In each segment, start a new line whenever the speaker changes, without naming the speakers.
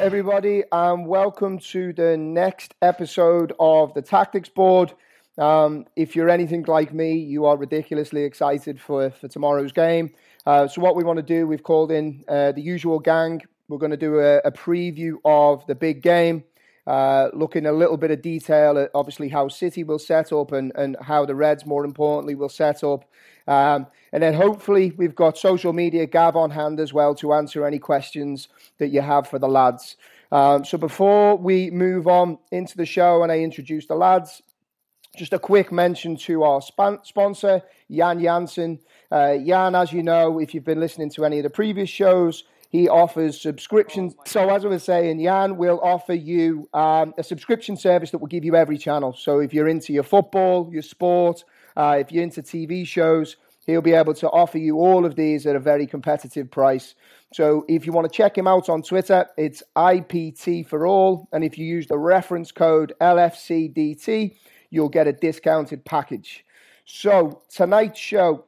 Everybody, and welcome to the next episode of the Tactics Board. Um, if you're anything like me, you are ridiculously excited for, for tomorrow's game. Uh, so, what we want to do, we've called in uh, the usual gang. We're going to do a, a preview of the big game, uh, looking a little bit of detail at obviously how City will set up and, and how the Reds, more importantly, will set up. Um, and then hopefully we've got social media Gav on hand as well to answer any questions that you have for the lads. Um, so before we move on into the show and I introduce the lads, just a quick mention to our span- sponsor, Jan Janssen. Uh, Jan, as you know, if you've been listening to any of the previous shows, he offers subscriptions. So, as I was saying, Jan will offer you um, a subscription service that will give you every channel. So, if you're into your football, your sport, uh, if you're into TV shows, he'll be able to offer you all of these at a very competitive price. So, if you want to check him out on Twitter, it's IPT for all. And if you use the reference code LFCDT, you'll get a discounted package. So, tonight's show,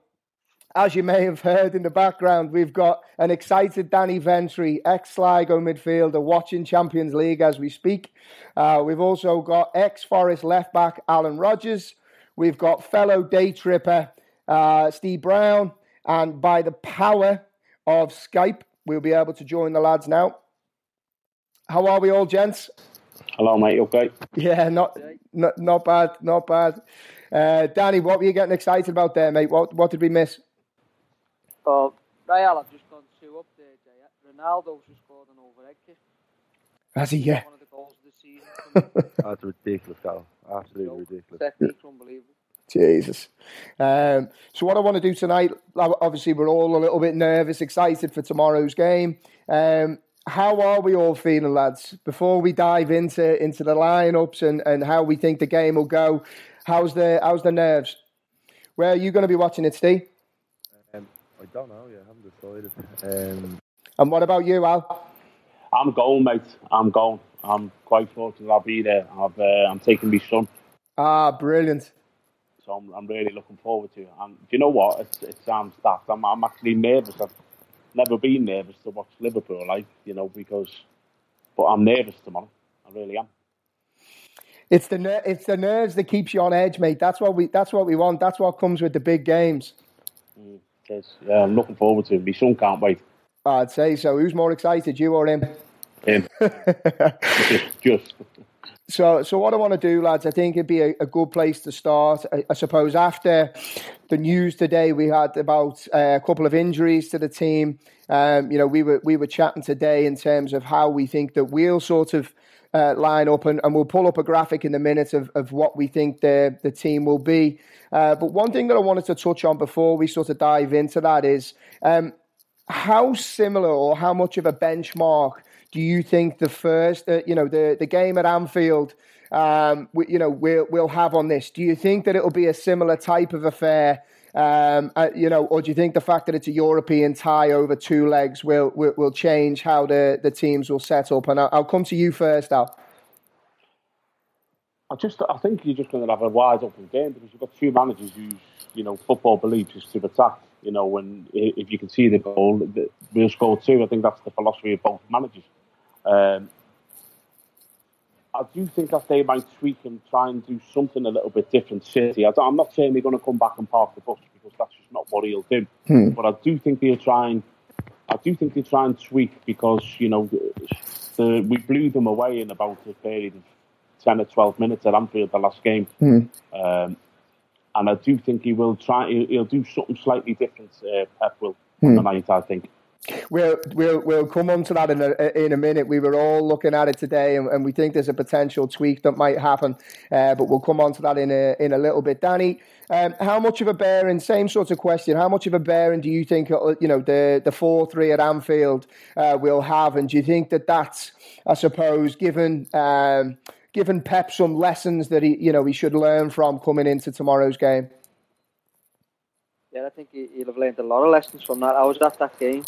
as you may have heard in the background, we've got an excited Danny Ventry, ex Sligo midfielder, watching Champions League as we speak. Uh, we've also got ex Forest left back Alan Rogers. We've got fellow day tripper uh, Steve Brown. And by the power of Skype, we'll be able to join the lads now. How are we all, gents?
Hello, mate. You okay?
Yeah, not not, not bad, not bad. Uh, Danny, what were you getting excited about there, mate? What what did we miss?
Oh, Real have just gone two up there, Jay. Ronaldo's just scored an overhead kick.
Has he? Yeah.
One of the goals of the season.
That's ridiculous, Cal. Absolutely ridiculous.
Technique's unbelievable.
Jesus. Um, so what I want to do tonight, obviously we're all a little bit nervous, excited for tomorrow's game. Um, how are we all feeling, lads? Before we dive into into the lineups and, and how we think the game will go, how's the how's the nerves? Where are you going to be watching it, Steve?
Um, I don't know. Yeah, I haven't decided. Um,
And what about you, Al?
I'm going, mate. I'm going. I'm quite fortunate I'll be there. I've, uh, I'm taking my son,
Ah, brilliant.
So I'm, I'm really looking forward to it. And do you know what? It, it sounds daft. I'm, I'm actually nervous. I've never been nervous to watch Liverpool, like, you know, because, but I'm nervous tomorrow. I really am.
It's the ner- it's the nerves that keeps you on edge, mate. That's what we that's what we want. That's what comes with the big games.
Mm, yes, yeah, I'm looking forward to it. My son can't wait.
I'd say so. Who's more excited, you or him?
Him. just.
So, so what I want to do, lads, I think it'd be a, a good place to start. I, I suppose after the news today, we had about uh, a couple of injuries to the team. Um, you know, we were we were chatting today in terms of how we think that we'll sort of uh, line up, and, and we'll pull up a graphic in a minute of, of what we think the the team will be. Uh, but one thing that I wanted to touch on before we sort of dive into that is um, how similar or how much of a benchmark do you think the first, uh, you know, the, the game at Anfield, um, we, you know, we'll, we'll have on this? Do you think that it'll be a similar type of affair Um, uh, you know, or do you think the fact that it's a European tie over two legs will will, will change how the, the teams will set up? And I'll, I'll come to you first, Al.
I just, I think you're just going to have a wide open game because you've got two managers whose, you know, football beliefs is to attack. You know, when if you can see the goal, we'll score two. I think that's the philosophy of both managers. Um, I do think that they might tweak and try and do something a little bit different. City, I am not saying they're going to come back and park the bus because that's just not what he'll do. Hmm. But I do think they'll try and, I do think they try and tweak because you know, the, we blew them away in about a period of ten or twelve minutes at Anfield the last game. Hmm. Um, and I do think he will try. He'll, he'll do something slightly different. Uh, Pep will hmm. tonight, I think.
We'll we'll we'll come on to that in a in a minute. We were all looking at it today, and, and we think there's a potential tweak that might happen. Uh, but we'll come on to that in a in a little bit. Danny, um, how much of a bearing? Same sort of question. How much of a bearing do you think uh, you know the the four three at Anfield uh, will have? And do you think that that's, I suppose, given um, given Pep some lessons that he you know he should learn from coming into tomorrow's game?
Yeah, I think he'll have learned a lot of lessons from that. I was at that game.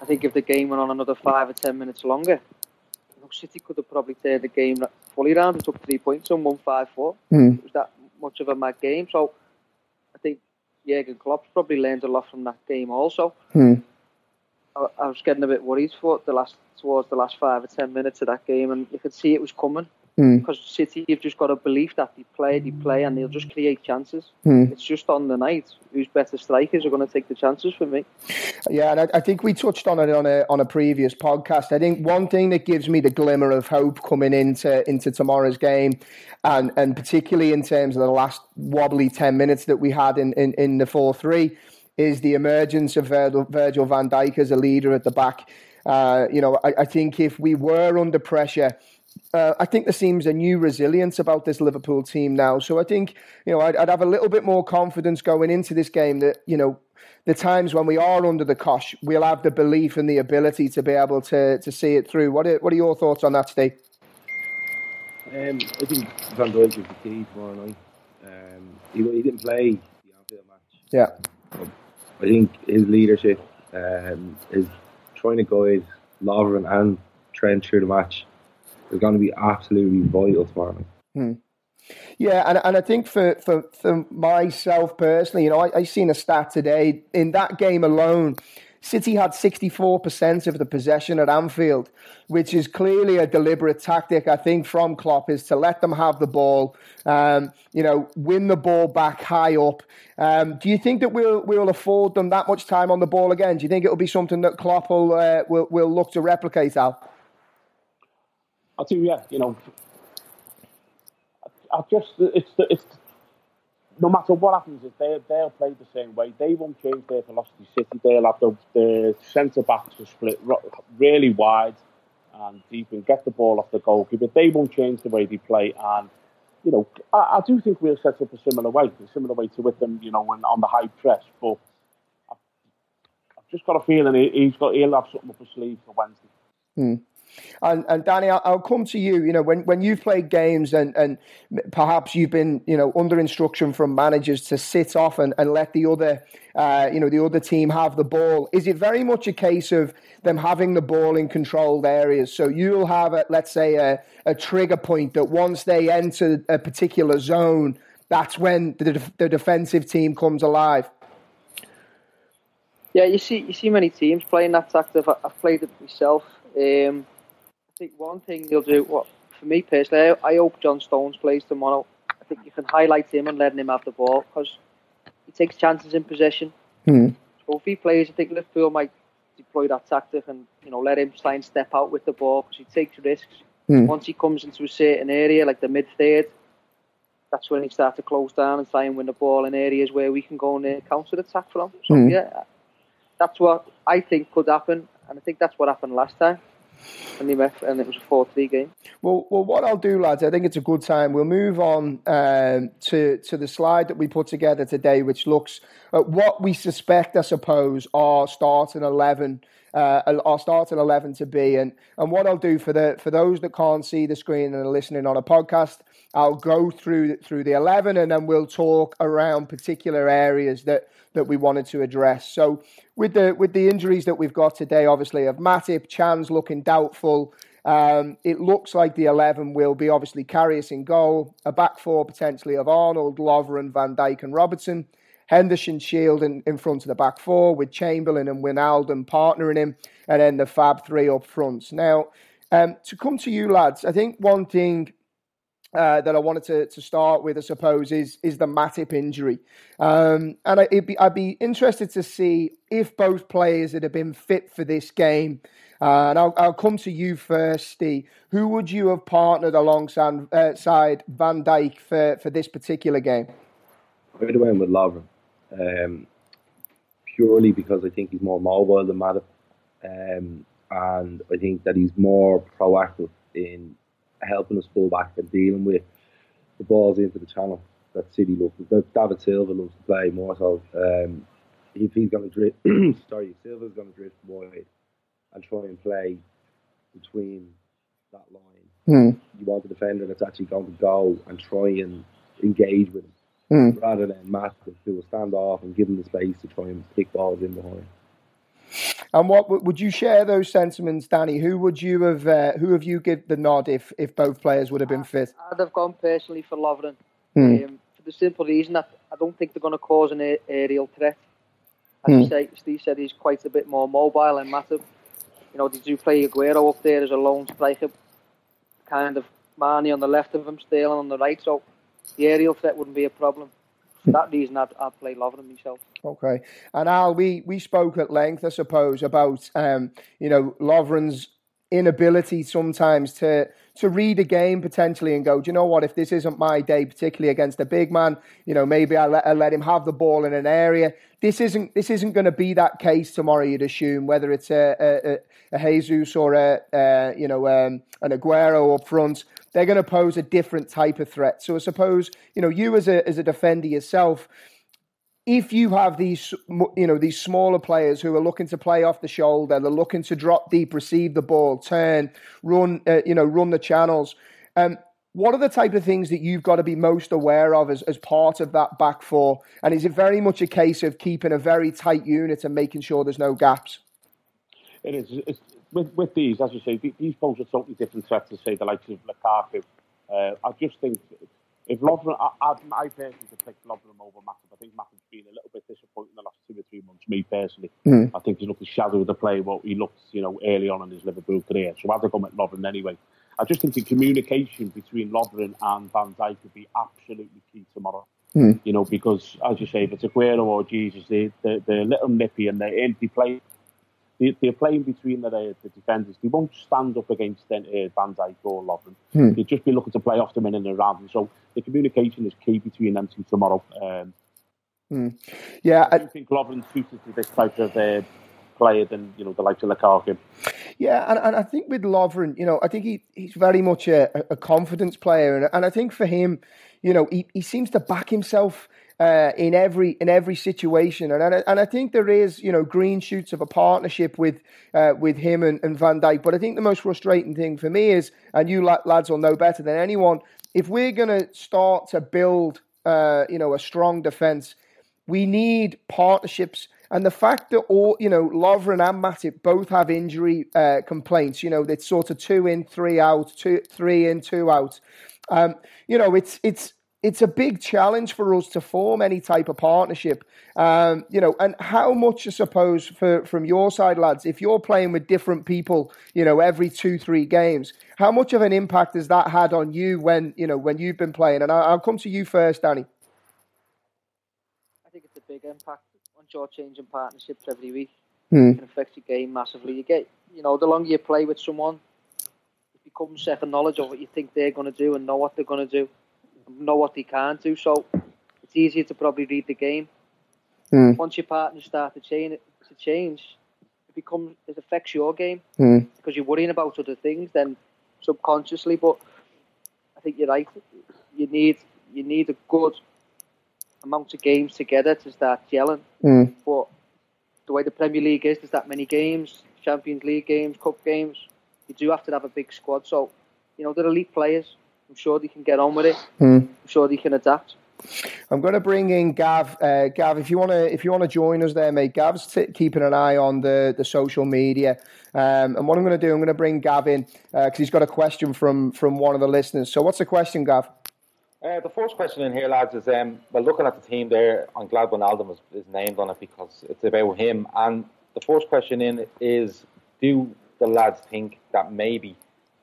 I think if the game went on another five or ten minutes longer, know, City could have probably turned the game fully round and took three points and won 5 4. Mm. It was that much of a mad game. So I think Jurgen Klopp's probably learned a lot from that game also. Mm. I, I, was getting a bit worried for the last towards the last five or ten minutes of that game, and you could see it was coming. Mm. Because City have just got a belief that they play, they play, and they'll just create chances. Mm. It's just on the night who's better strikers are going to take the chances for me.
Yeah, and I, I, think we touched on it on a on a previous podcast. I think one thing that gives me the glimmer of hope coming into into tomorrow's game, and and particularly in terms of the last wobbly ten minutes that we had in in, in the four three, is the emergence of Virgil, Virgil van Dijk as a leader at the back. Uh, you know, I, I think if we were under pressure uh, I think there seems a new resilience about this Liverpool team now. So I think you know I'd, I'd, have a little bit more confidence going into this game that you know the times when we are under the cosh, we'll have the belief and the ability to be able to to see it through. What are, what are your thoughts on that, Steve?
Um, I think Van Dijk was the key tomorrow night. Um, he, he didn't play the Anfield match.
Yeah.
I think his leadership um, is trying to guide Lovren and Trent through the match is going to be absolutely vital tomorrow. Hmm.
Yeah, and, and I think for, for, for myself personally, you know, I, I seen a stat today in that game alone. City had 64% of the possession at Anfield, which is clearly a deliberate tactic, I think, from Klopp, is to let them have the ball, um, you know, win the ball back high up. Um, do you think that we'll, we'll afford them that much time on the ball again? Do you think it'll be something that Klopp will, uh, will, will look to replicate, Al?
I do, yeah. You know, I, just it's the, it's no matter what happens, if they they'll play the same way, they won't change their philosophy. City, they'll have the, the centre backs to split really wide and deep and get the ball off the goalkeeper. They won't change the way they play, and you know, I, I do think we'll set up a similar way, a similar way to with them, you know, when on the high press. But I've, I've just got a feeling he, has got he'll have something up his sleeve for Wednesday.
Hmm. And, and Danny, I'll, come to you. You know, when, when you've played games and, and perhaps you've been, you know, under instruction from managers to sit off and, and let the other, uh, you know, the other team have the ball. Is it very much a case of them having the ball in controlled areas? So you'll have, a, let's say, a, a trigger point that once they enter a particular zone, that's when the, the defensive team comes alive.
Yeah, you see, you see many teams playing that tactic. I've played it myself. Um, think one thing they'll do, what for me personally, I, I hope John Stones plays tomorrow. I think you can highlight him and letting him have the ball because he takes chances in possession. Mm. So if he plays, I think Liverpool might deploy that tactic and you know let him try and step out with the ball because he takes risks. Mm. Once he comes into a certain area like the mid third, that's when he starts to close down and try and win the ball in areas where we can go and uh, counter attack from. So mm. yeah, that's what I think could happen, and I think that's what happened last time and and it was a four-three game.
Well, well, what I'll do, lads, I think it's a good time. We'll move on um, to to the slide that we put together today, which looks at what we suspect, I suppose, are starting eleven uh, our starting eleven to be. And and what I'll do for the for those that can't see the screen and are listening on a podcast, I'll go through through the eleven, and then we'll talk around particular areas that that we wanted to address. So with the with the injuries that we've got today, obviously of Matip, Can's looking doubtful. Um, it looks like the 11 will be obviously Karius in goal, a back four potentially of Arnold, Lovren, Van Dijk, and Robertson. Henderson Shield in, front of the back four with Chamberlain and Wijnaldum partnering him, and then the Fab three up front. Now, um, to come to you lads, I think one thing uh, that I wanted to, to start with, I suppose, is is the Matip injury, um, and I, be, I'd be interested to see if both players had been fit for this game. Uh, and I'll, I'll come to you first, Steve. Who would you have partnered alongside uh, Van Dijk for, for this particular game?
Have went with Lovren um, purely because I think he's more mobile than Matip, um, and I think that he's more proactive in helping us pull back and dealing with the balls into the channel that City loves. That David Silva loves to play more so. Um, if he's going to drift, sorry, if Silva's going to drift wide and try and play between that line,
hmm.
you want a defender that's actually going to go and try and engage with him
mm.
rather than Matt who will stand off and give him the space to try and pick balls in behind.
And what would you share those sentiments, Danny? Who would you have? Uh, who have you give the nod if, if both players would have been fit?
I'd have gone personally for Lovren
mm.
um, for the simple reason that I don't think they're going to cause an a- aerial threat. As mm. you say, Steve said he's quite a bit more mobile and massive. You know, did you play Aguero up there as a lone striker? Kind of Marnie on the left of him, Sterling on the right. So the aerial threat wouldn't be a problem. For that reason, I'd, I'd play Lovren myself.
Okay, and Al, we we spoke at length, I suppose, about um, you know Lovren's inability sometimes to to read a game potentially and go, do you know what? If this isn't my day, particularly against a big man, you know, maybe I let, I let him have the ball in an area. This isn't this isn't going to be that case tomorrow. You'd assume whether it's a a, a Jesus or a, a you know um, an Aguero up front they're going to pose a different type of threat. So I suppose you know you as a as a defender yourself. If you have these, you know, these smaller players who are looking to play off the shoulder, they're looking to drop deep, receive the ball, turn, run, uh, you know, run the channels. Um, what are the type of things that you've got to be most aware of as, as part of that back four? And is it very much a case of keeping a very tight unit and making sure there's no gaps?
It is. It's, with, with these, as you say, these pose a totally different threat to say the likes of Lukaku. Uh, I just think if Lovren, I, I, I personally could pick Lovren over Matip. I think Matip's been a little bit disappointing the last two or three months. Me personally,
mm.
I think he's looked a shadow of the player what he looked, you know, early on in his Liverpool career. So I'd go with Lovren anyway. I just think the communication between Lovren and Van Dijk would be absolutely key tomorrow.
Mm.
You know, because as you say, if it's Aguero or Jesus, they, they, they're a little nippy and they're empty play they, they're playing between the, the defenders. They won't stand up against uh, Van Dijk or Lovren.
Hmm.
They'll just be looking to play off them in and around them. So the communication is key between them two tomorrow. Um,
hmm. Yeah,
I, I think Lovren's suited to this type of uh, player than you know the likes of Lukaku.
Yeah, and, and I think with Lovren, you know, I think he, he's very much a, a confidence player, and, and I think for him, you know, he, he seems to back himself uh, in every in every situation, and and I, and I think there is you know green shoots of a partnership with uh, with him and, and Van Dijk. But I think the most frustrating thing for me is, and you lads will know better than anyone, if we're going to start to build uh, you know a strong defense, we need partnerships. And the fact that all you know, Lovren and Matip both have injury uh, complaints. You know, it's sort of two in, three out, two, three in, two out. Um, you know, it's it's it's a big challenge for us to form any type of partnership. Um, you know, and how much, I suppose, for, from your side, lads, if you're playing with different people, you know, every two, three games, how much of an impact has that had on you when, you know, when you've been playing? And I'll, come to you first, Danny.
I think it's a big impact once you're changing partnerships every week.
Hmm.
It can affect your game massively. You get, you know, the longer you play with someone, it becomes second knowledge of what you think they're going to do and know what they're going to do know what they can't do. So it's easier to probably read the game.
Mm.
Once your partners start to change, to change, it becomes it affects your game
mm.
because you're worrying about other things then subconsciously. But I think you're right. You need you need a good amount of games together to start gelling.
Mm.
But the way the Premier League is, there's that many games. Champions League games, cup games, you do have to have a big squad. So, you know, they're elite players. I'm sure they can get on with it.
Mm.
I'm sure they can adapt.
I'm going to bring in Gav. Uh, Gav, if you want to, if you want to join us there, mate. Gav's t- keeping an eye on the the social media. Um, and what I'm going to do, I'm going to bring Gav in because uh, he's got a question from from one of the listeners. So, what's the question, Gav?
Uh, the first question in here, lads, is um, well, looking at the team there, I'm glad Wijnaldum is, is named on it because it's about him. And the first question in is, do the lads think that maybe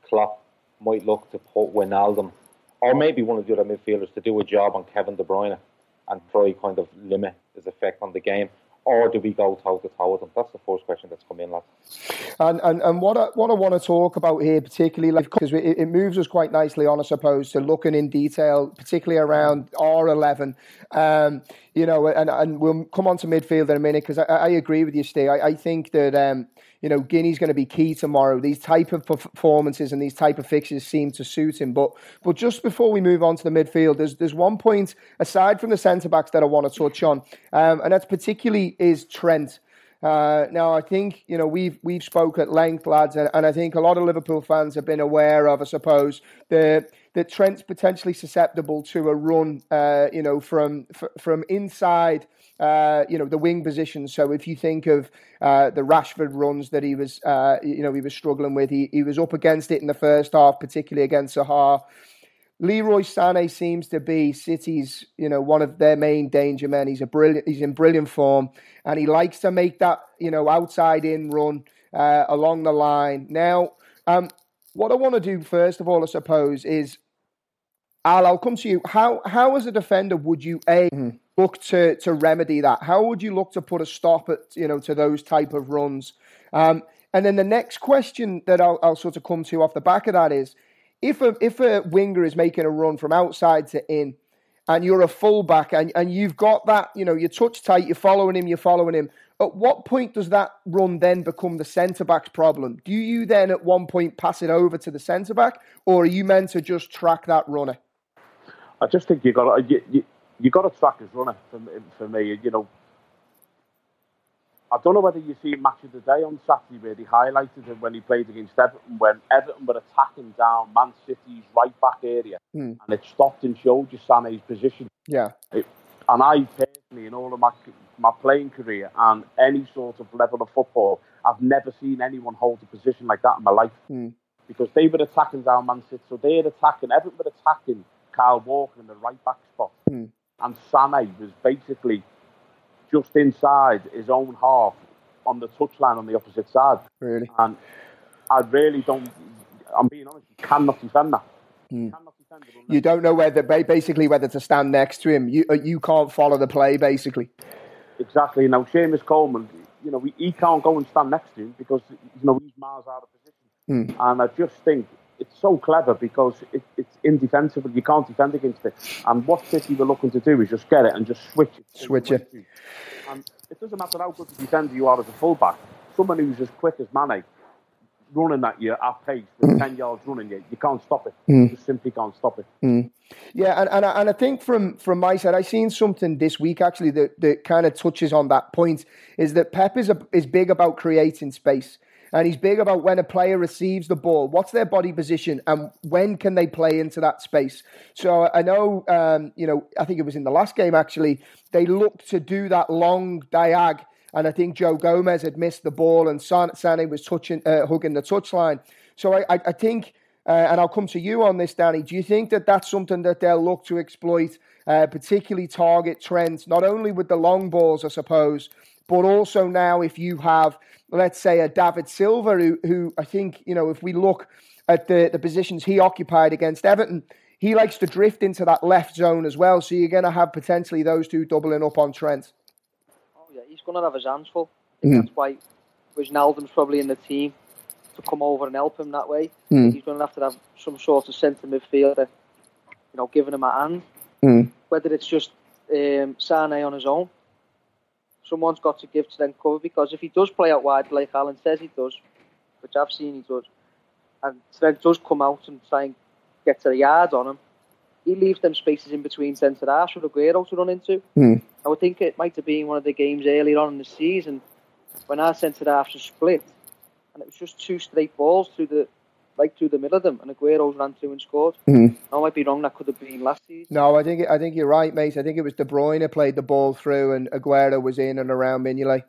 Klopp might look to put Wijnaldum or maybe one of the other midfielders to do a job on Kevin De Bruyne and try kind of limit his effect on the game? Or do we go toe to toe with them? That's the first question that's come in, lads.
And and, and what I, what I want to talk about here, particularly because it, it, moves us quite nicely on, I suppose, to looking in detail, particularly around R eleven. Um, you know, and and we'll come on to midfield in a minute because I, I, agree with you, Steve. I, I think that um, you know, Gini's going to be key tomorrow. These type of performances and these type of fixtures seem to suit him. But but just before we move on to the midfield, there's there's one point aside from the centre backs that I want to touch on, um, and that's particularly is Trent. Uh, now, I think you know we've we've spoke at length, lads, and, and, I think a lot of Liverpool fans have been aware of, I suppose, the that Trent's potentially susceptible to a run, uh, you know, from f- from inside uh, you know, the wing position. So if you think of uh, the Rashford runs that he was, uh, you know, he was struggling with, he, he was up against it in the first half, particularly against Zaha. Leroy Sané seems to be City's, you know, one of their main danger men. He's a brilliant, he's in brilliant form, and he likes to make that, you know, outside in run uh, along the line. Now, um, what I want to do first of all, I suppose, is Al, I'll come to you. How how as a defender would you a mm-hmm. look to to remedy that? How would you look to put a stop at you know to those type of runs? Um, and then the next question that I'll, I'll sort of come to off the back of that is, if a if a winger is making a run from outside to in, and you're a fullback and, and you've got that, you know, you're touch tight, you're following him, you're following him. At what point does that run then become the centre back's problem? Do you then at one point pass it over to the centre back, or are you meant to just track that runner?
I just think you got to you, you, you got to track his runner for, for me. You know, I don't know whether you see match of the day on Saturday where they highlighted it when he played against Everton when Everton were attacking down Man City's right back area
mm.
and it stopped and showed you Sané's position.
Yeah.
It, and I personally, in all of my my playing career and any sort of level of football, I've never seen anyone hold a position like that in my life.
Mm.
Because they were attacking down Man City, so they're attacking. Everton were attacking Kyle Walker in the right back spot.
Mm.
And Sané was basically just inside his own half on the touchline on the opposite side.
Really?
And I really don't, I'm being honest, you cannot defend that.
Mm. You, cannot defend you don't know whether, basically, whether to stand next to him. You, uh, you can't follow the play, basically.
Exactly. Now, Seamus Coleman, you know, he can't go and stand next to him because, you know, he's miles out of position.
Mm.
And I just think it's so clever because it, it's indefensible. You can't defend against it. And what City were looking to do is just get it and just switch it.
Switch it.
And it doesn't matter how good a defender you are as a fullback. Someone who's as quick as Mane running at you at pace with mm. 10 yards running you, you can't stop it.
Mm.
You just simply can't stop it.
Mm. Yeah, and, and, I, and I think from, from my side, I've seen something this week actually that, that kind of touches on that point is that Pep is, a, is big about creating space and he's big about when a player receives the ball, what's their body position, and when can they play into that space. So I know, um, you know, I think it was in the last game actually, they looked to do that long diag, and I think Joe Gomez had missed the ball, and Sané was touching, uh, hugging the touchline. So I, I, I think. Uh, and I'll come to you on this, Danny. Do you think that that's something that they'll look to exploit, uh, particularly target Trent's, not only with the long balls, I suppose, but also now if you have, let's say, a David Silva, who, who I think, you know, if we look at the, the positions he occupied against Everton, he likes to drift into that left zone as well. So you're going to have potentially those two doubling up on Trent.
Oh, yeah, he's going to have his hands full.
Mm.
That's why Wijnaldum's probably in the team to come over and help him that way.
Mm.
He's going to have to have some sort of centre midfielder, you know, giving him a hand.
Mm.
Whether it's just um, Sané on his own someone's got to give to them cover because if he does play out wide like Alan says he does, which I've seen he does, and Trent does come out and try and get to the yard on him, he leaves them spaces in between centre halves for Aguero to run into.
Mm.
I would think it might have been one of the games earlier on in the season when our centre halves are split. and it was just two straight balls through the right through the middle of them, and Aguero ran through and scored.
Mhm.
I might be wrong. That could have been last season.
No, I think I think you're right, mate. I think it was De Bruyne who played the ball through, and Aguero was in and around Mignolet.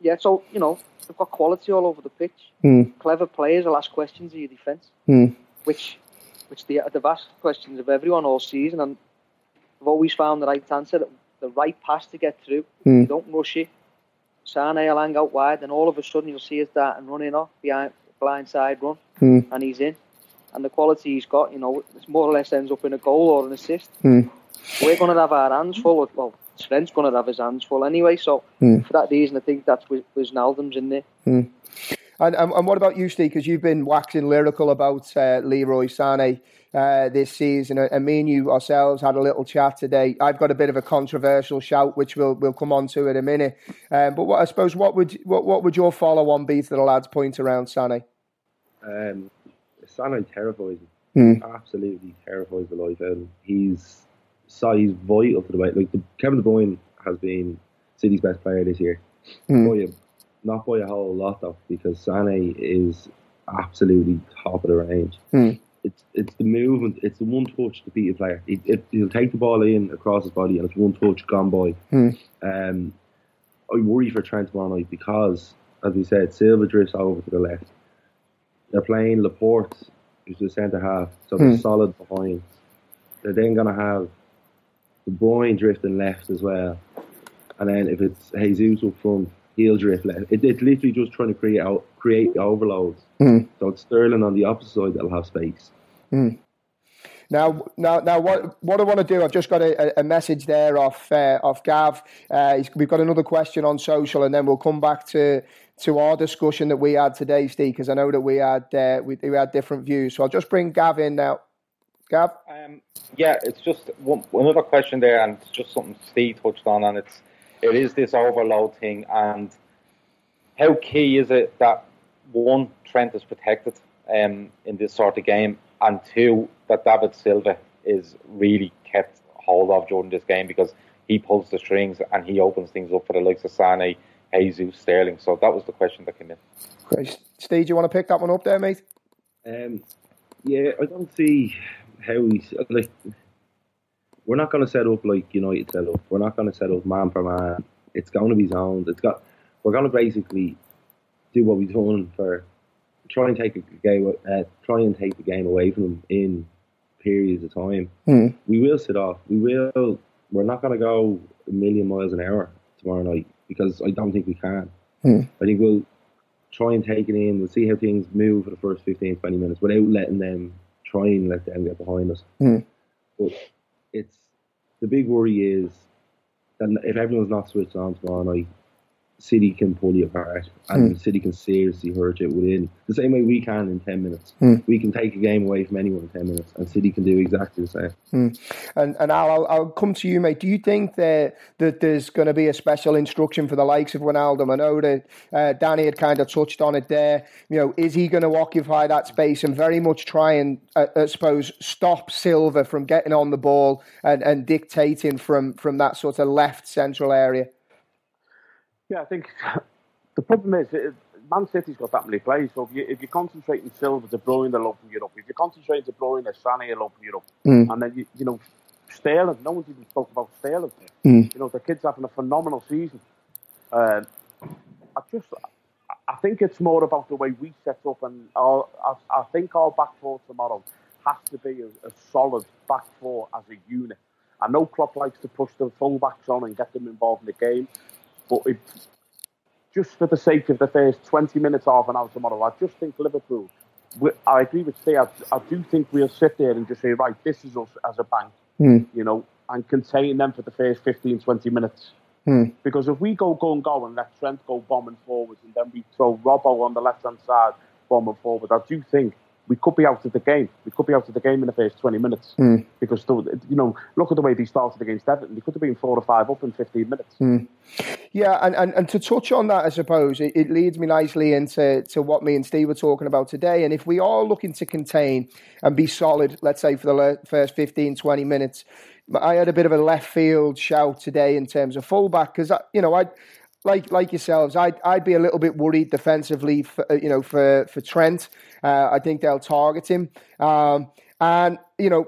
Yeah, so you know they've got quality all over the pitch.
Hmm.
Clever players will ask questions of your defence,
Hmm.
which which they, they've asked questions of everyone all season, and they've always found the right answer, the right pass to get through.
Hmm.
You don't rush it. Sané will hang out wide, and all of a sudden you'll see his dart and running off behind blind side run,
Hmm.
and he's in. And the quality he's got, you know, it more or less ends up in a goal or an assist.
Hmm.
We're going to have our hands full. Of, well, Sven's going to have his hands full anyway. So
Hmm.
for that reason, I think that's Wijnaldum's in there.
Hmm. And, and and what about you, Steve? Because you've been waxing lyrical about uh, Leroy Sané uh, this season, and me and you ourselves had a little chat today. I've got a bit of a controversial shout, which we'll we'll come on to in a minute. Um, but what I suppose what would what what would your follow on be to the lads' point around Sané?
Um, Sané terrifies him.
Hmm.
Absolutely terrifies the life out of him. He's so he's vital to the way. Like the, Kevin De Bruyne has been City's best player this year.
Hmm.
By a, not by a whole lot though, because Sané is absolutely top of the range.
Hmm.
It's it's the movement. It's the one touch to beat a player. It, it, he'll take the ball in across his body, and it's one touch gone by.
Hmm.
Um, I worry for Trent tomorrow night because, as we said, Silva drifts over to the left. They're playing Laporte, who's the centre half, so they're
Hmm.
solid behind. They're then going to have De Bruyne drifting left as well, and then if it's Jesus up front, he'll drift left. It, it's literally just trying to create out, create overloads.
Hmm.
So it's Sterling on the opposite side that'll have space.
Hmm. Now, now, now, what what I want to do? I've just got a, a message there off uh, off Gav. Uh, we've got another question on social, and then we'll come back to to our discussion that we had today, Steve, because I know that we had uh, we, we had different views. So I'll just bring Gav in now. Gav,
Um, yeah, it's just one, another question there, and it's just something Steve touched on, and it's it is this overload thing, and how key is it that one Trent is protected um, in this sort of game, and two that David Silva is really kept hold of during this game because he pulls the strings and he opens things up for the likes of Sané, Jesus, Sterling. So that was the question that came in.
Great. Steve, do you want to pick that one up there, mate?
Um, yeah, I don't see how he's like. We're not going to set up like United set up. We're not going to set up man for man. It's going to be zones. It's got. We're going to basically do what we've done for try and take a game. Uh, try and take the game away from them in periods of time.
Hmm.
We will sit off. We will. We're not going to go a million miles an hour tomorrow night because I don't think we can.
Hmm.
I think we'll try and take it in. We'll see how things move for the first 15, 20 minutes without letting them try and let them get behind us.
Hmm.
But it's the big worry is that if everyone's not switched on tomorrow night, City can pull you apart and City can seriously hurt you within the same way we can in 10 minutes.
Hmm.
We can take a game away from anyone in 10 minutes and City can do exactly the same.
Hmm. And and Al, I'll, I'll come to you, mate. Do you think that that there's going to be a special instruction for the likes of Ronaldo? I know that uh, Danny had kind of touched on it there. You know, is he going to occupy that space and very much try and, uh, I suppose, stop Silva from getting on the ball and, and dictating from from that sort of left central area?
Yeah, I think the problem is Man City's got that many players. So if you if you concentrate on Silva, De Bruyne, they'll open you up. If you concentrate on De Bruyne, Sané will open you up.
Mm.
And then you you know Sterling. No one's even spoke about Sterling.
Mm.
You know the kid's having a phenomenal season. Uh, I just I think it's more about the way we set up, and our, I, I think our back four tomorrow has to be a, a solid back four as a unit. I know Klopp likes to push the full-backs on and get them involved in the game, but it, just for the sake of the first 20 minutes, half an hour tomorrow, I just think Liverpool, I agree with Steve, I, I do think we'll sit there and just say, right, this is us as a bank,
Mm.
you know, and contain them for the first 15, 20 minutes.
Mm.
Because if we go, go and go and let Trent go bombing forwards and then we throw Robbo on the left hand side bombing forward, I do think we could be out of the game. We could be out of the game in the first 20 minutes.
Mm.
Because, you know, look at the way they started against Everton. They could have been four or five up in 15 minutes.
Mm. Yeah, and, and, and to touch on that, I suppose, it, it leads me nicely into to what me and Steve were talking about today. And if we are looking to contain and be solid, let's say for the first 15, 20 minutes, I had a bit of a left field shout today in terms of fullback because, you know, I. like like yourselves, I'd I'd be a little bit worried defensively, for, you know, for for Trent. Uh, I think they'll target him, um, and you know,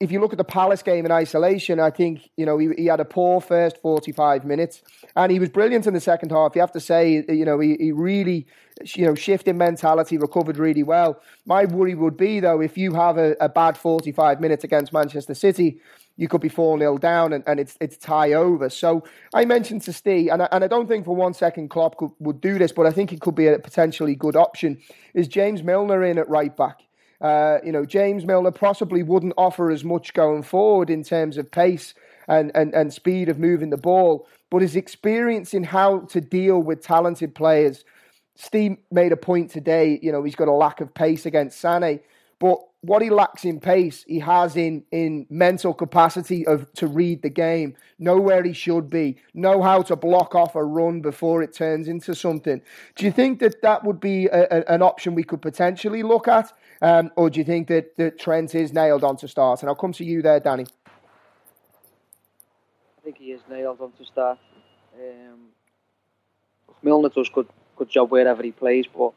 if you look at the Palace game in isolation, I think you know he, he had a poor first forty five minutes, and he was brilliant in the second half. You have to say, you know, he, he really, you know, shifted mentality, recovered really well. My worry would be though, if you have a, a bad forty five minutes against Manchester City, you could be 4 0 down and, and it's it's tie over. So I mentioned to Steve, and I, and I don't think for one second Klopp could, would do this, but I think it could be a potentially good option. Is James Milner in at right back? Uh, you know, James Milner possibly wouldn't offer as much going forward in terms of pace and, and, and speed of moving the ball, but his experience in how to deal with talented players. Steve made a point today, you know, he's got a lack of pace against Sané, but what he lacks in pace, he has in in mental capacity of to read the game, know where he should be, know how to block off a run before it turns into something. Do you think that that would be a, a, an option we could potentially look at, um, or do you think that, that Trent is nailed on to start? And I'll come to you there, Danny.
I think he is nailed on to start. Um, Milner does good good job wherever he plays, but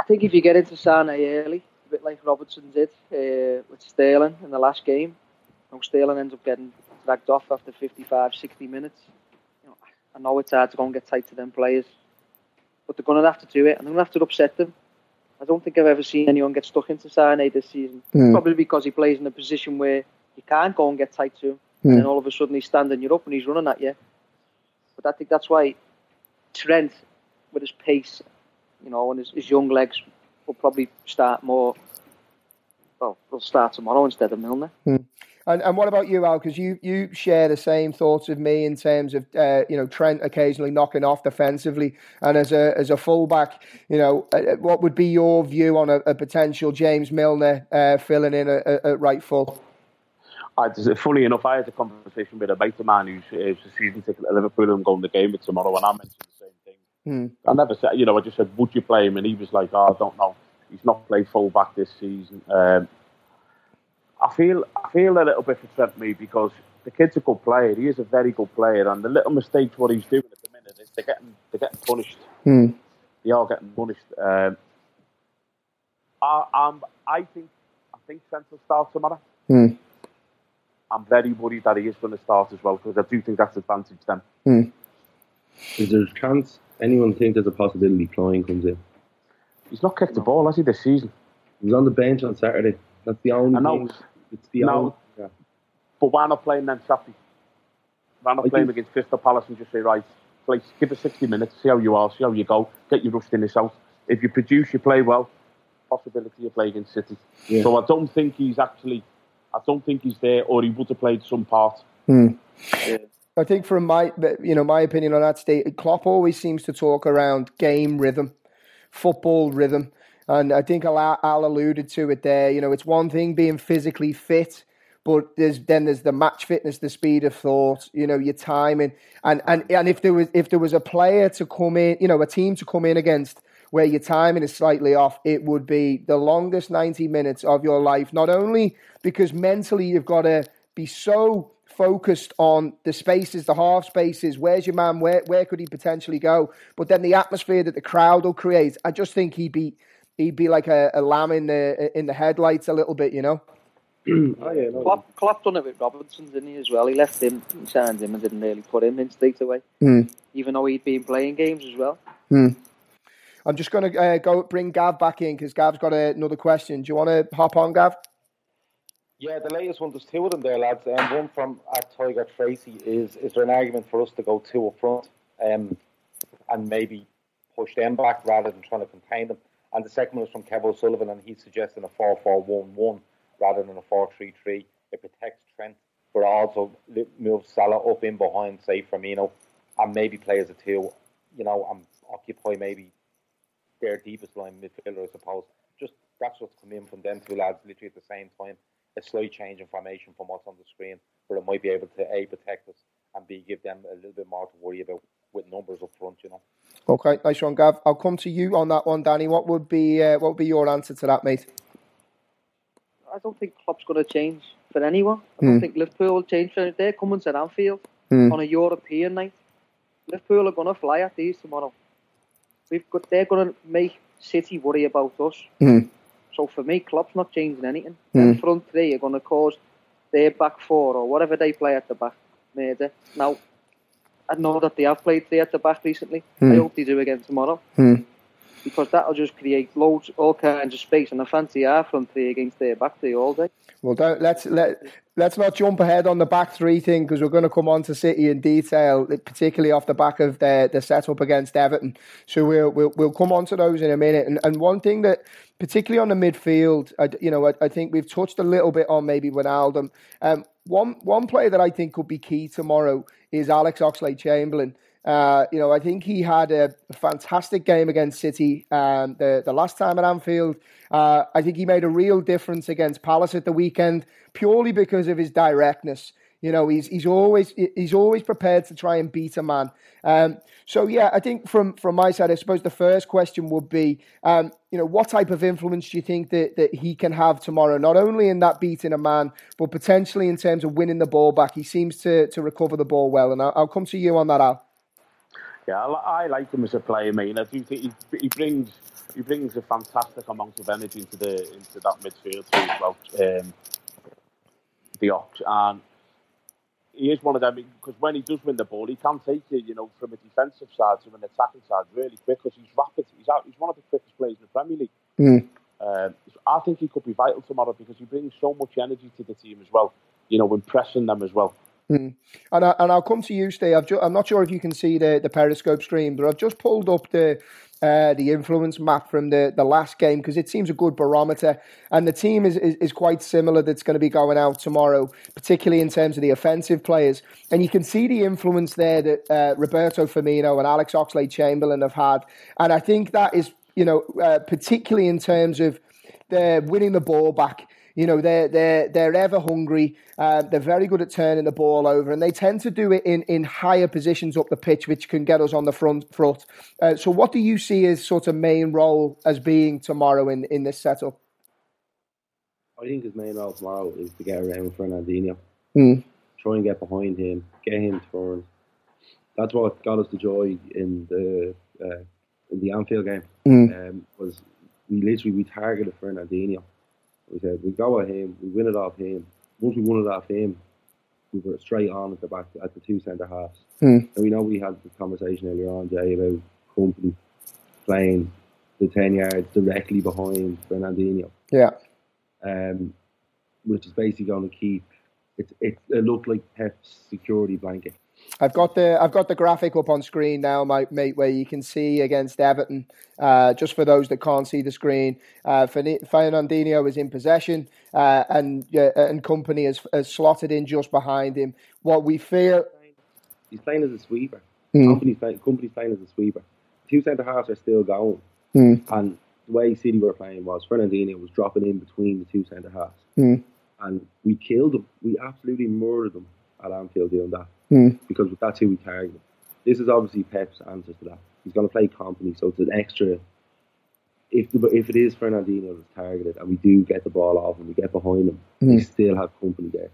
I think if you get into Sané early bit like Robertson did uh, with Sterling in the last game. You know, Sterling ends up getting dragged off after 55, 60 minutes. You know, I know it's hard to go and get tight to them players, but they're going to have to do it, and they're going to have to upset them. I don't think I've ever seen anyone get stuck into Sané this season. Mm. Probably because he plays in a position where you can't go and get tight to him, mm. and all of a sudden he's standing you up and he's running at you. But I think that's why Trent, with his pace, you know, and his, his young legs, will probably start more. Well, we'll start tomorrow instead of Milner.
Hmm. And, and what about you, Al? Because you, you share the same thoughts of me in terms of uh, you know Trent occasionally knocking off defensively, and as a as a fullback, you know uh, uh what would be your view on a, a potential James Milner uh, filling in at right full?
I, funny enough, I had a conversation with a mate of mine who's, who's a season ticket at Liverpool and going to the game with tomorrow, and I mentioned Hmm. I never said, you know, I just said, would you play him? And he was like, oh, I don't know. He's not played full back this season. Um, I feel I feel a little bit for Trent me because the kid's a good player. He is a very good player, and the little mistakes what he's doing at the minute is they're getting they're getting punished. Hmm. They are getting punished. Um, I, I'm, I think I think Trent will start tomorrow. Hmm. I'm very worried that he is going to start as well because I do think that's advantage them. Hmm.
Is there a chance anyone think there's a possibility Clyne comes in?
He's not kicked the ball, has he, this season?
He was on the bench on Saturday. That's the only I know. Thing. It's the no. only. Yeah.
But why not playing then Saturday? Why not I playing think... against Crystal Palace and just say, right, play, give us 60 minutes, see how you are, see how you go, get your rustiness out. If you produce, you play well, possibility of playing against City. Yeah. So I don't think he's actually, I don't think he's there, or he would have played some part.
Hmm. Yeah. I think from my you know my opinion on that state, Klopp always seems to talk around game rhythm, football rhythm, and I think Al, Al alluded to it there. You know, it's one thing being physically fit, but there's then there's the match fitness, the speed of thought, you know, your timing, and and and if there was if there was a player to come in, you know, a team to come in against where your timing is slightly off, it would be the longest ninety minutes of your life. Not only because mentally you've got to be so focused on the spaces, the half spaces. Where's your man? Where where could he potentially go? But then the atmosphere that the crowd will create. I just think he'd be he'd be like a, a lamb in the in the headlights a little bit, you know.
oh, yeah, no. Klopp, Klopp done it with Robertson, didn't he, as well? He left him, he signed him and didn't really put him in straight away, mm. even though he'd been playing games as well.
Mm. I'm just going to uh, go bring Gav back in because Gav's got a, another question. Do you want to hop on, Gav?
Yeah, the latest one. There's two of them there, lads. And um, one from at Tiger Tracy is: Is there an argument for us to go two up front, um, and maybe push them back rather than trying to contain them? And the second one is from Kev O'Sullivan, and he's suggesting a four-four-one-one rather than a four-three-three. It protects Trent, but also moves Salah up in behind, say Firmino, and maybe play as a two. You know, and occupy maybe their deepest line midfielder, I suppose. Just that's what's come in from them two lads, literally at the same time a slight change in formation from what's on the screen, but it might be able to a protect us and b give them a little bit more to worry about with numbers up front. You know.
Okay, nice one, Gav. I'll come to you on that one, Danny. What would be uh, what would be your answer to that, mate?
I don't think Klopp's going to change for anyone. I don't mm. think Liverpool will change for They're coming to Anfield mm. on a European night. Liverpool are going to fly at these tomorrow. We've got they're going to make City worry about us.
Mm.
So for me, Klopp's not changing anything.
Mm.
The front three are going to cause their back four or whatever they play at the back murder. Now, I know that they have played three at the back recently. I
Mm.
hope they do again tomorrow
Mm.
Because that'll just create loads, all kinds of space. And I fancy our front three against their back three all day.
Well, let's let let's not jump ahead on the back three thing because we're going to come on to City in detail, particularly off the back of their the setup against Everton. So we'll we'll, we'll come on to those in a minute. And and one thing that particularly on the midfield, I, you know, I, I think we've touched a little bit on maybe Wijnaldum. Um, one one player that I think could be key tomorrow is Alex Oxlade Chamberlain. Uh, you know, I think he had a fantastic game against City um, the the last time at Anfield. Uh, I think he made a real difference against Palace at the weekend, purely because of his directness. You know, he's he's always he's always prepared to try and beat a man. Um, so yeah, I think from from my side, I suppose the first question would be, um, you know, what type of influence do you think that that he can have tomorrow? Not only in that beating a man, but potentially in terms of winning the ball back. He seems to to recover the ball well, and I'll, I'll come to you on that, Al.
Yeah, I, I like him as a player, mate. I do think he, he brings he brings a fantastic amount of energy into the into that midfield too as well. Um, the ox and he is one of them because when he does win the ball, he can take it, you know, from a defensive side to an attacking side really quick because he's rapid. He's out, he's one of the quickest players in the Premier League.
Mm.
Um, I think he could be vital tomorrow because he brings so much energy to the team as well. You know, impressing them as well.
Mm. And, I, and I'll come to you, Steve. I've ju- I'm not sure if you can see the, the Periscope stream, but I've just pulled up the uh, the influence map from the, the last game because it seems a good barometer. And the team is, is, is quite similar that's going to be going out tomorrow, particularly in terms of the offensive players. And you can see the influence there that uh, Roberto Firmino and Alex Oxlade Chamberlain have had. And I think that is, you know, uh, particularly in terms of the winning the ball back. You know, they're they're they're ever hungry. Uh, they're very good at turning the ball over, and they tend to do it in, in higher positions up the pitch, which can get us on the front foot. Uh, so, what do you see as sort of main role as being tomorrow in, in this setup?
I think his main role tomorrow is to get around Fernandinho,
Mm.
try and get behind him, get him turned. That's what got us the joy in the uh, in the Anfield game.
Mm.
Um, was we literally we targeted Fernandinho. We said we go at him, we win it off him. Once we won it off him, we were straight on at the back at the two centre halves.
Mm.
And we know we had the conversation earlier on, Jay, about Kompany playing the ten yards directly behind Fernandinho
Yeah.
um, which is basically going to keep it, it. It looked like Pep's security blanket.
I've got the I've got the graphic up on screen now, my mate, where you can see against Everton. Uh, just for those that can't see the screen, uh, Fernandinho is in possession, uh, and uh, and Kompany has, has slotted in just behind him. What we feel,
He's playing as a sweeper.
Mm.
Kompany's, playing, Kompany's playing as a sweeper. Two centre halves are still going,
Mm.
and the way City were playing was Fernandinho was dropping in between the two centre halves,
Mm.
and we killed them. We absolutely murdered them at Anfield doing that
Mm.
because that's who we targeted. This is obviously Pep's answer to that. He's going to play Kompany, so it's an extra. If the, if it is Fernandinho that's targeted and we do get the ball off and we get behind him, we
Mm.
still have Kompany there.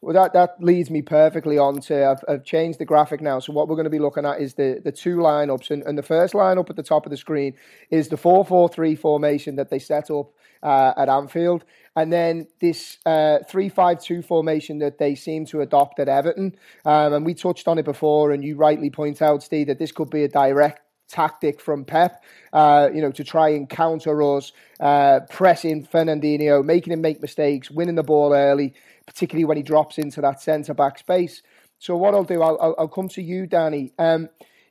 Well, that, that leads me perfectly on to I've, I've changed the graphic now. So what we're going to be looking at is the, the two lineups, and, and the first lineup at the top of the screen is the four four three formation that they set up uh, at Anfield, and then this uh, three five two formation that they seem to adopt at Everton. Um, and we touched on it before, and you rightly point out, Steve, that this could be a direct tactic from Pep, uh, you know, to try and counter us, uh, pressing Fernandinho, making him make mistakes, winning the ball early, particularly when he drops into that centre back space. So what I'll do, I'll, I'll, I'll come to you, Danny. Um,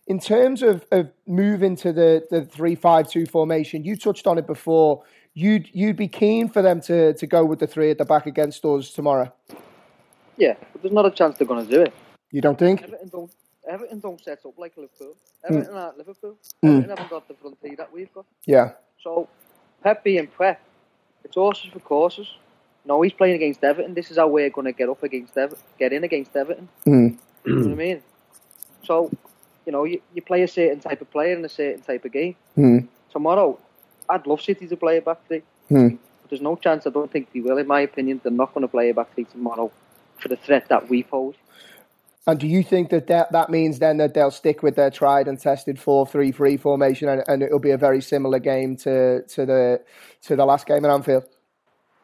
in terms of, of moving to the, the three five two formation, you touched on it before. You'd you'd be keen for them to, to go with the three at the back against us tomorrow.
Yeah, but there's not a chance they're going to do it.
You don't think?
Everton don't, Everton don't set up like Liverpool. Everton aren't Liverpool.
Mm.
Everton haven't got the front three that we've got.
Yeah.
So, Pep being Pep, it's horses for courses. No, he's playing against Everton. This is how we're going to get up against Everton, get in against Everton.
Mm.
You know what I mean? So, you know, you, you play a certain type of player in a certain type of game.
Mm.
Tomorrow, I'd love City to play a back three.
Mm.
But there's no chance, I don't think they will. In my opinion, they're not going to play a back three tomorrow for the threat that we pose.
And do you think that, that that means then that they'll stick with their tried and tested four three three formation, and, and it'll be a very similar game to to the to the last game at Anfield?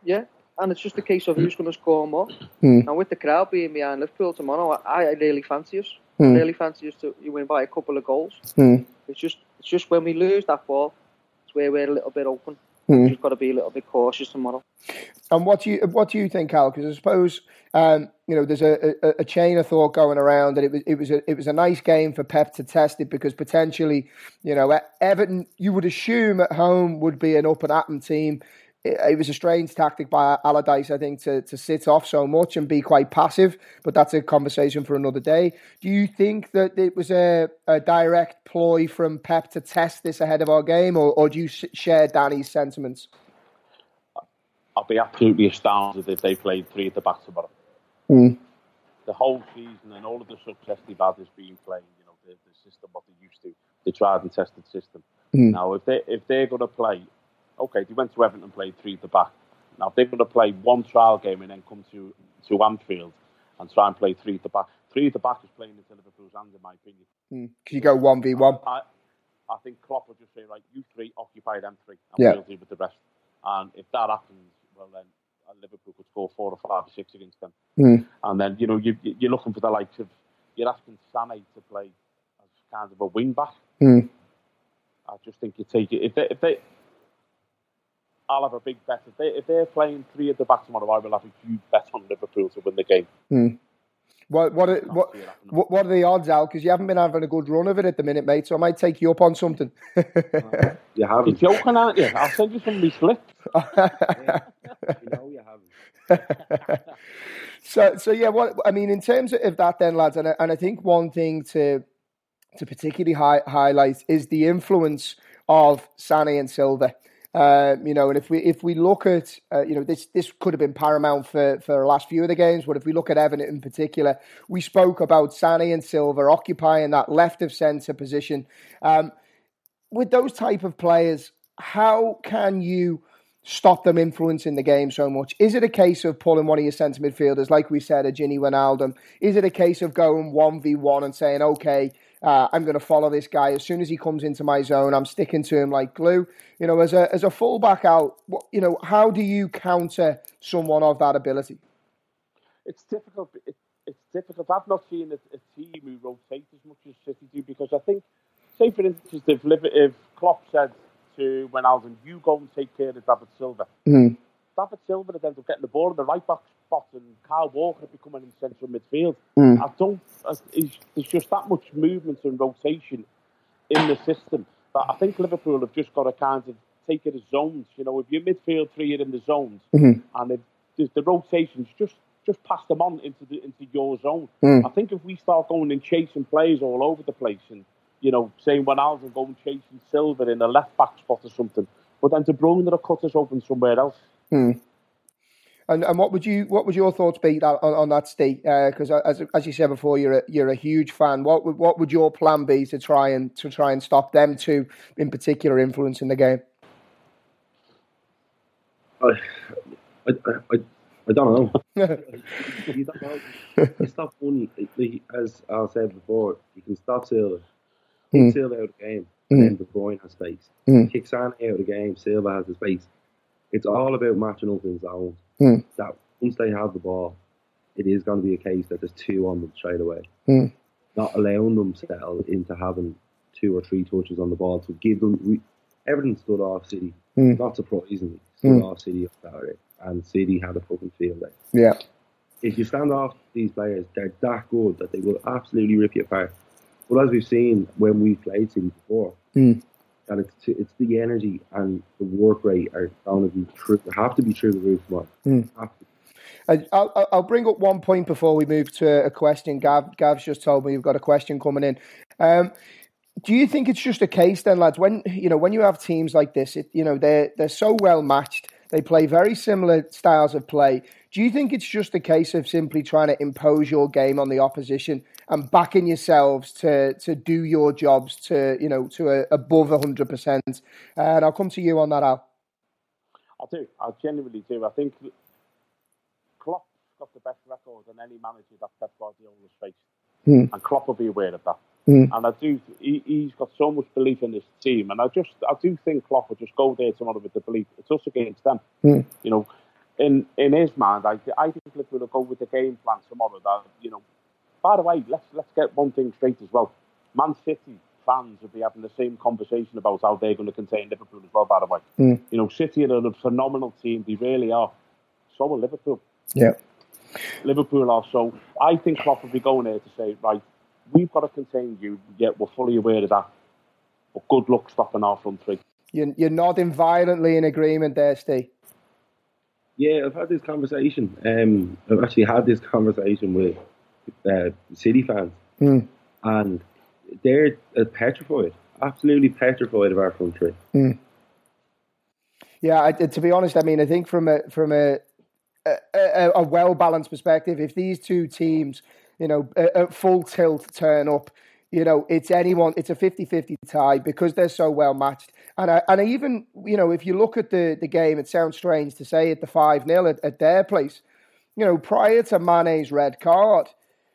Yeah, and it's just a case of who's going to score more.
Mm.
And with the crowd being behind Liverpool tomorrow, I, I really fancy us.
Mm.
I really fancy us to win by a couple of goals.
Mm.
It's just it's just when we lose that ball, it's where we're a little bit open.
Mm.
We've got to be a little bit cautious tomorrow.
And what do you what do you think, Al? Because I suppose um, you know there's a, a, a, chain of thought going around that it was it was a, it was a nice game for Pep to test it because potentially you know Everton you would assume at home would be an up and at team it, was a strange tactic by Allardyce, I think, to, to sit off so much and be quite passive. But that's a conversation for another day. Do you think that it was a, a direct ploy from Pep to test this ahead of our game, or, or do you share Danny's sentiments?
I'll be absolutely astounded if they played three at the back tomorrow.
Mm.
The whole season and all of the success they've had has been playing, you know, the, the system what they used to, the tried and tested system.
Mm.
Now, if they if they're going to play okay, they went to Everton and played three at the back. Now, if they're going to play one trial game and then come to, to Anfield and try and play three at the back, three at the back is playing into Liverpool's hands, in my opinion.
Mm. Can you go 1v1?
I, I think Klopp would just say, right, you three occupy them three, and
yeah.
we'll deal with the rest. And if that happens, well, then uh, Liverpool could score four or five or six against them.
Mm.
And then, you know, you, you're looking for the likes of, you're asking Sané to play as kind of a wing back.
Mm.
I just think you take it. If they, if they, I'll have a big bet. If, they, if they're playing three at the back tomorrow, I will have a huge bet on Liverpool to win the game.
Hmm. What what are, what, what what are the odds, Al? Because you haven't been having a good run of it at the minute, mate. So I might take you up on something.
you haven't.
You're joking, aren't you? I'll send you some of these slips.
yeah, you know you haven't.
so so yeah, what I mean in terms of that, then, lads, and I, and I think one thing to to particularly hi- highlight is the influence of Sané and Silva. Uh, you know, and if we if we look at uh, you know this this could have been paramount for for the last few of the games, but if we look at Everton in particular, we spoke about Sané and Silva occupying that left of centre position. Um, with those type of players, how can you stop them influencing the game so much? Is it a case of pulling one of your centre midfielders, like we said, a Gini Wijnaldum? Is it a case of going one v one and saying, okay? Uh, I'm going to follow this guy as soon as he comes into my zone. I'm sticking to him like glue. You know, as a as a fullback out, what, you know, how do you counter someone of that ability?
It's difficult. It, it's difficult. I've not seen a, a, team who rotate as much as City do because I think, say for instance, if if Klopp said to Wijnaldum, "You go and take care of David Silva,"
mm.
David Silva would end up getting the ball in the right back spot and Kyle Walker would be in central midfield.
Mm.
I don't. There's just that much movement and rotation in the system that I think Liverpool have just got to kind of take it as zones. You know, if your midfield three are in the zones
mm-hmm.
and if the, the rotations just just pass them on into the into your zone.
Mm.
I think if we start going and chasing players all over the place and you know saying Wijnaldum going chasing Silva in the left back spot or something, but then De Bruyne are cut us open somewhere else.
Mm. And and what would you what would your thoughts be on, on that state? Because uh, as as you said before, you're a, you're a huge fan. What would what would your plan be to try and to try and stop them two in particular influencing the game?
I I, I, I don't know. you don't know. You stop one, as I said before, you can stop Silva.
Mm.
Silva out of the game,
Mm.
and then De Bruyne has space.
Mm.
Kick Sané out of the game, Silva has the space. It's all about matching up in zones.
Mm.
That once they have the ball, it is going to be a case that there's two on them straight away.
Mm.
Not allowing them to settle into having two or three touches on the ball to give them. We, everything stood off City.
Mm.
Not surprisingly, stood
Mm.
off City on Saturday, and City had a fucking field day.
Yeah.
If you stand off these players, they're that good that they will absolutely rip you apart. But as we've seen when we played City before, That it's it's the energy and the work rate are going to be true, have to be through the roof tomorrow.
Mm. I'll, I'll bring up one point before we move to a question. Gav, Gav's just told me you've got a question coming in. Um, do you think it's just a case then, lads? When you know when you have teams like this, it, you know they're they're so well matched. They play very similar styles of play. Do you think it's just a case of simply trying to impose your game on the opposition and backing yourselves to to do your jobs to you know to a, above hundred percent? And I'll come to you on that, Al.
I do. I genuinely do. I think Klopp's got the best record than any manager that Pep Guardiola's faced.
Mm.
and Klopp will be aware of that.
Mm.
And I do, he, he's got so much belief in this team, and I just, I do think Klopp will just go there tomorrow with the belief it's us against them.
Mm.
You know, in in his mind, I, I think Liverpool will go with the game plan tomorrow. That you know, by the way, let's let's get one thing straight as well. Man City fans will be having the same conversation about how they're going to contain Liverpool as well. By the way,
Mm.
you know, City are a phenomenal team. They really are. So are Liverpool.
Yeah.
Liverpool are. So I think Klopp will be going there to say, right, we've got to contain you. Yet we're fully aware of that. But good luck stopping our front three.
You're, you're nodding violently in agreement there, Steve.
Yeah, I've had this conversation. Um, I've actually had this conversation with uh, City fans,
Mm.
and they're uh, petrified, absolutely petrified of our front three.
Yeah, I, to be honest, I mean, I think from a from a a, a, a well balanced perspective, if these two teams, you know, at full tilt turn up, you know, it's anyone, it's a 50-50 tie because they're so well matched. And I, and I even, you know, if you look at the the game, it sounds strange to say at the five 0 at, at their place. You know, prior to Mane's red card,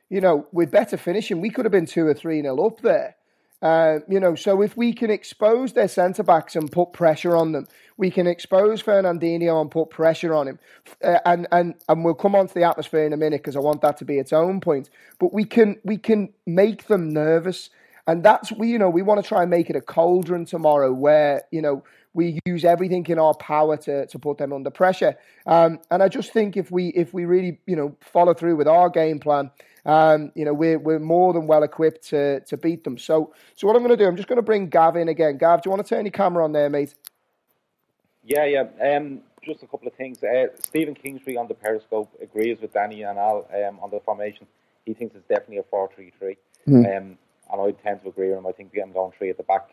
you know, with better finishing, we could have been two or three nil up there. Uh, you know, so if we can expose their centre backs and put pressure on them, we can expose Fernandinho and put pressure on him. Uh, and and and we'll come on to the atmosphere in a minute because I want that to be its own point. But we can we can make them nervous, and that's we you know we want to try and make it a cauldron tomorrow where you know we use everything in our power to to put them under pressure. Um, and I just think if we if we really you know follow through with our game plan. Um, you know, we're we're more than well equipped to to beat them. So so what I'm going to do, I'm just going to bring Gav in again. Gav, do you want to turn your camera on there, mate?
Yeah, yeah. Um, just a couple of things. Uh, Stephen Kingsley on the Periscope agrees with Danny and Al um, on the formation. He thinks it's definitely a 4 3 3. Um, and I tend to agree with him. I think them going three at the back,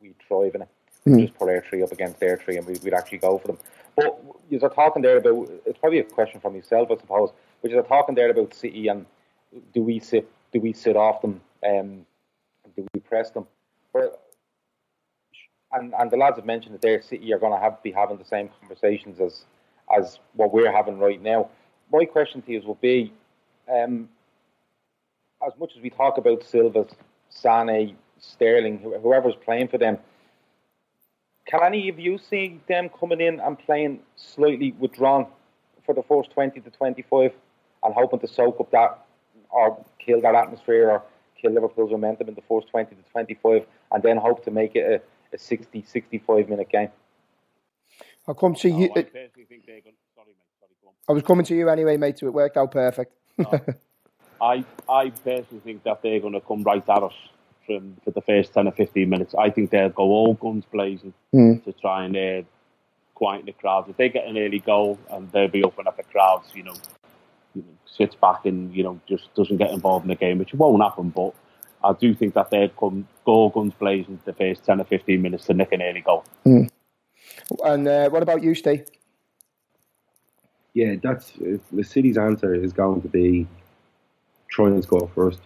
we thrive in it. Just put our three up against their three and we, we'd actually go for them. But you're talking there about, it's probably a question from yourself, I suppose, but you're talking there about City and do we sit do we sit off them? Um, do we press them? But and, and the lads have mentioned that their City are going to have be having the same conversations as as what we're having right now. My question to you will be, um, as much as we talk about Silva, Sané, Sterling, whoever's playing for them, can any of you see them coming in and playing slightly withdrawn for the first 20 to 25 and hoping to soak up that or kill that atmosphere or kill Liverpool's momentum in the first 20 to 25 and then hope to make it a, a 60, 65 minute game?
I'll come to you.
I personally think they're going. Sorry, mate. Sorry, go.
I was coming to you anyway, mate. So it worked out perfect.
I I personally think that they're going to come right at us from for the first ten or fifteen minutes. I think they'll go all guns blazing to try and uh, quieten the crowds. If they get an early goal and they'll be open up the crowds, you know, you know, sits back and you know just doesn't get involved in the game, which won't happen. But I do think that they'll come go guns blazing the first ten or fifteen minutes to nick an early goal.
And uh, what about you, Steve?
Yeah, that's uh, the City's answer is going to be try and score first.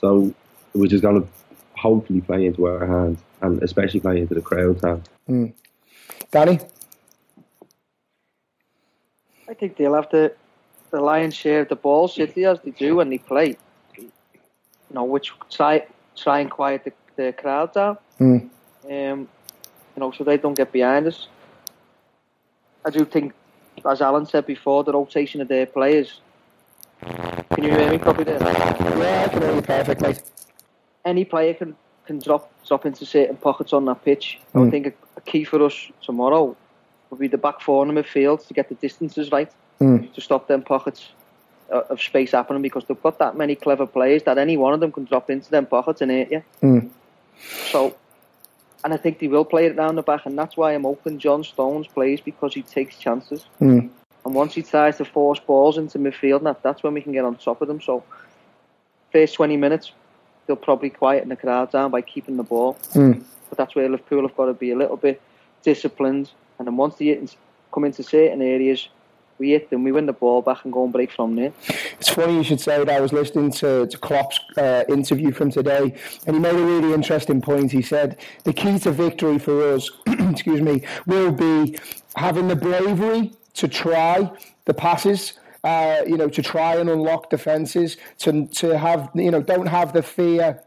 So, which is going to hopefully play into our hands and especially play into the crowd's hands.
Danny?
I think they'll have the the lion's share of the ball, City, as they do when they play. You know, which try try and quiet the, the crowd down.
Mm.
Um, you know, so they don't get behind us. I do think, as Alan said before, the rotation of their players. Can you hear me properly there?
Yeah, I can hear you perfect, mate.
Any player can, can drop drop into certain pockets on that pitch. I think a, a key for us tomorrow will be the back four in the midfield to get the distances right hmm. to stop them pockets uh, of space happening because they've got that many clever players that any one of them can drop into them pockets and hit you. Hmm. So, and I think they will play it down the back, and that's why I'm hoping John Stones plays because he takes chances. Hmm. And once he tries to force balls into midfield, that, that's when we can get on top of them. So, first 20 minutes, they'll probably quieten the crowd down by keeping the ball. But that's where Liverpool have got to be a little bit disciplined. And then once they hit and come into certain areas, we hit them, we win the ball back and go and break from there.
It's funny you should say that. I was listening to, to Klopp's uh, interview from today, and he made a really interesting point. He said the key to victory for us, excuse me, will be having the bravery to try the passes uh, you know, to try and unlock defenses, to to have you know, don't have the fear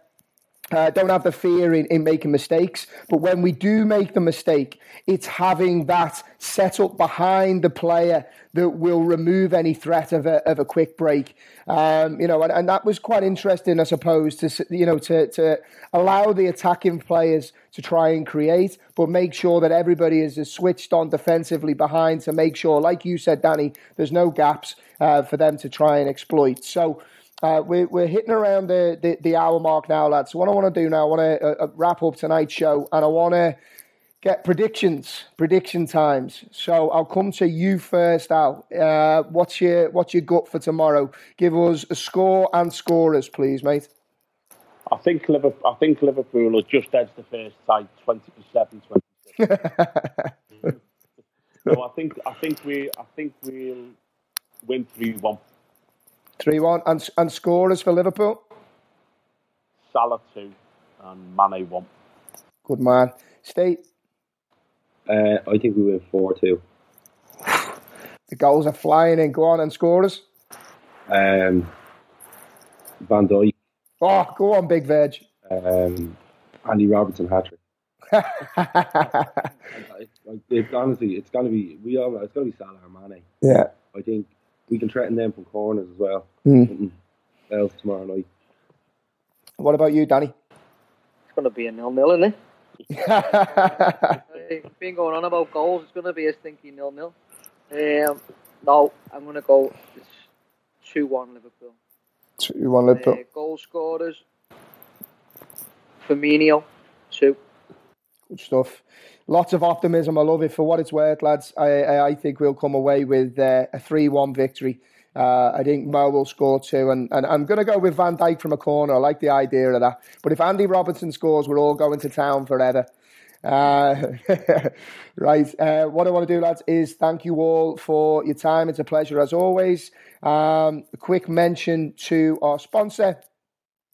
uh, don't have the fear in, in making mistakes. But when we do make the mistake, it's having that set up behind the player that will remove any threat of a, of a quick break. Um, you know, and, and that was quite interesting, I suppose, to you know to, to allow the attacking players to try and create, but make sure that everybody is switched on defensively behind to make sure, like you said, Danny, there's no gaps uh, for them to try and exploit. So. Uh, we're, we're hitting around the, the, the, hour mark now, lads. So what I want to do now, I want to uh, uh, wrap up tonight's show, and I want to get predictions, prediction times. So I'll come to you first, Al. Uh, what's your what's your gut for tomorrow? Give us a score and scorers, please, mate.
I think Liverpool. I think Liverpool will just edge the first side, 27, 26. no, I think I think we I think we'll win three one.
3 1. And, and scorers for Liverpool?
Salah 2 and Mane 1.
Good man. State?
Uh, I think we win 4 2.
The goals are flying in. Go on and scorers?
Um, Van Dijk.
Oh, go on, Big Veg.
Um, Andy Robertson hat trick. it's honestly, it's gonna be we all. It's gonna be Salah or Mane.
Yeah,
I think we can threaten them from corners as well.
Mm.
Else tomorrow night.
What about you, Danny?
It's going to be a nil-nil, isn't it? it's been going on about goals. It's going to be a stinky nil-nil. Um, no, I'm going to go. It's two-one Liverpool.
Two-one Liverpool. Uh,
goal scorers. Firmino, two.
Stuff lots of optimism. I love it for what it's worth, lads. I, I think we'll come away with uh, a 3 1 victory. Uh, I think Mo will score two, and, and I'm going to go with Van Dijk from a corner. I like the idea of that. But if Andy Robertson scores, we're all going to town forever. Uh, right. Uh, what I want to do, lads, is thank you all for your time. It's a pleasure as always. Um, a quick mention to our sponsor,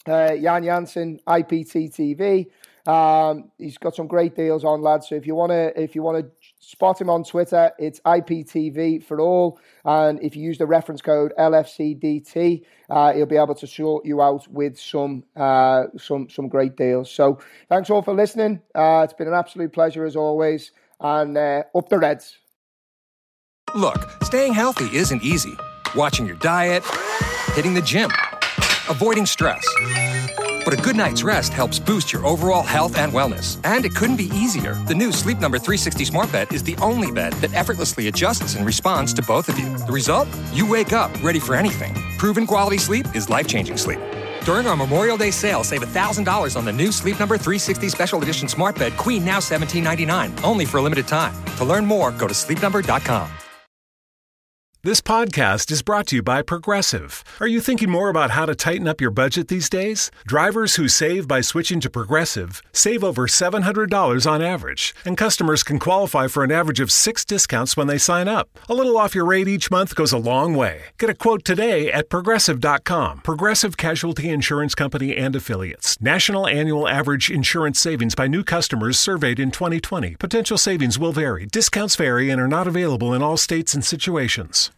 uh, Jan Jansen, IPT TV. Um, he's got some great deals on, lads. So if you want to, if you want to spot him on Twitter, it's IPTV for all. And if you use the reference code LFCDT, uh, he'll be able to sort you out with some uh, some some great deals. So thanks all for listening. Uh, it's been an absolute pleasure as always. And uh, up the Reds.
Look, staying healthy isn't easy. Watching your diet, hitting the gym, avoiding stress. But a good night's rest helps boost your overall health and wellness. And it couldn't be easier. The new Sleep Number 360 Smart Bed is the only bed that effortlessly adjusts and responds to both of you. The result? You wake up ready for anything. Proven quality sleep is life changing sleep. During our Memorial Day sale, save $1,000 on the new Sleep Number 360 Special Edition Smart Bed, Queen now $17.99, only for a limited time. To learn more, go to sleepnumber.com.
This podcast is brought to you by Progressive. Are you thinking more about how to tighten up your budget these days? Drivers who save by switching to Progressive save over $700 on average, and customers can qualify for an average of six discounts when they sign up. A little off your rate each month goes a long way. Get a quote today at progressive.com. Progressive Casualty Insurance Company and Affiliates. National annual average insurance savings by new customers surveyed in 2020. Potential savings will vary. Discounts vary and are not available in all states and situations.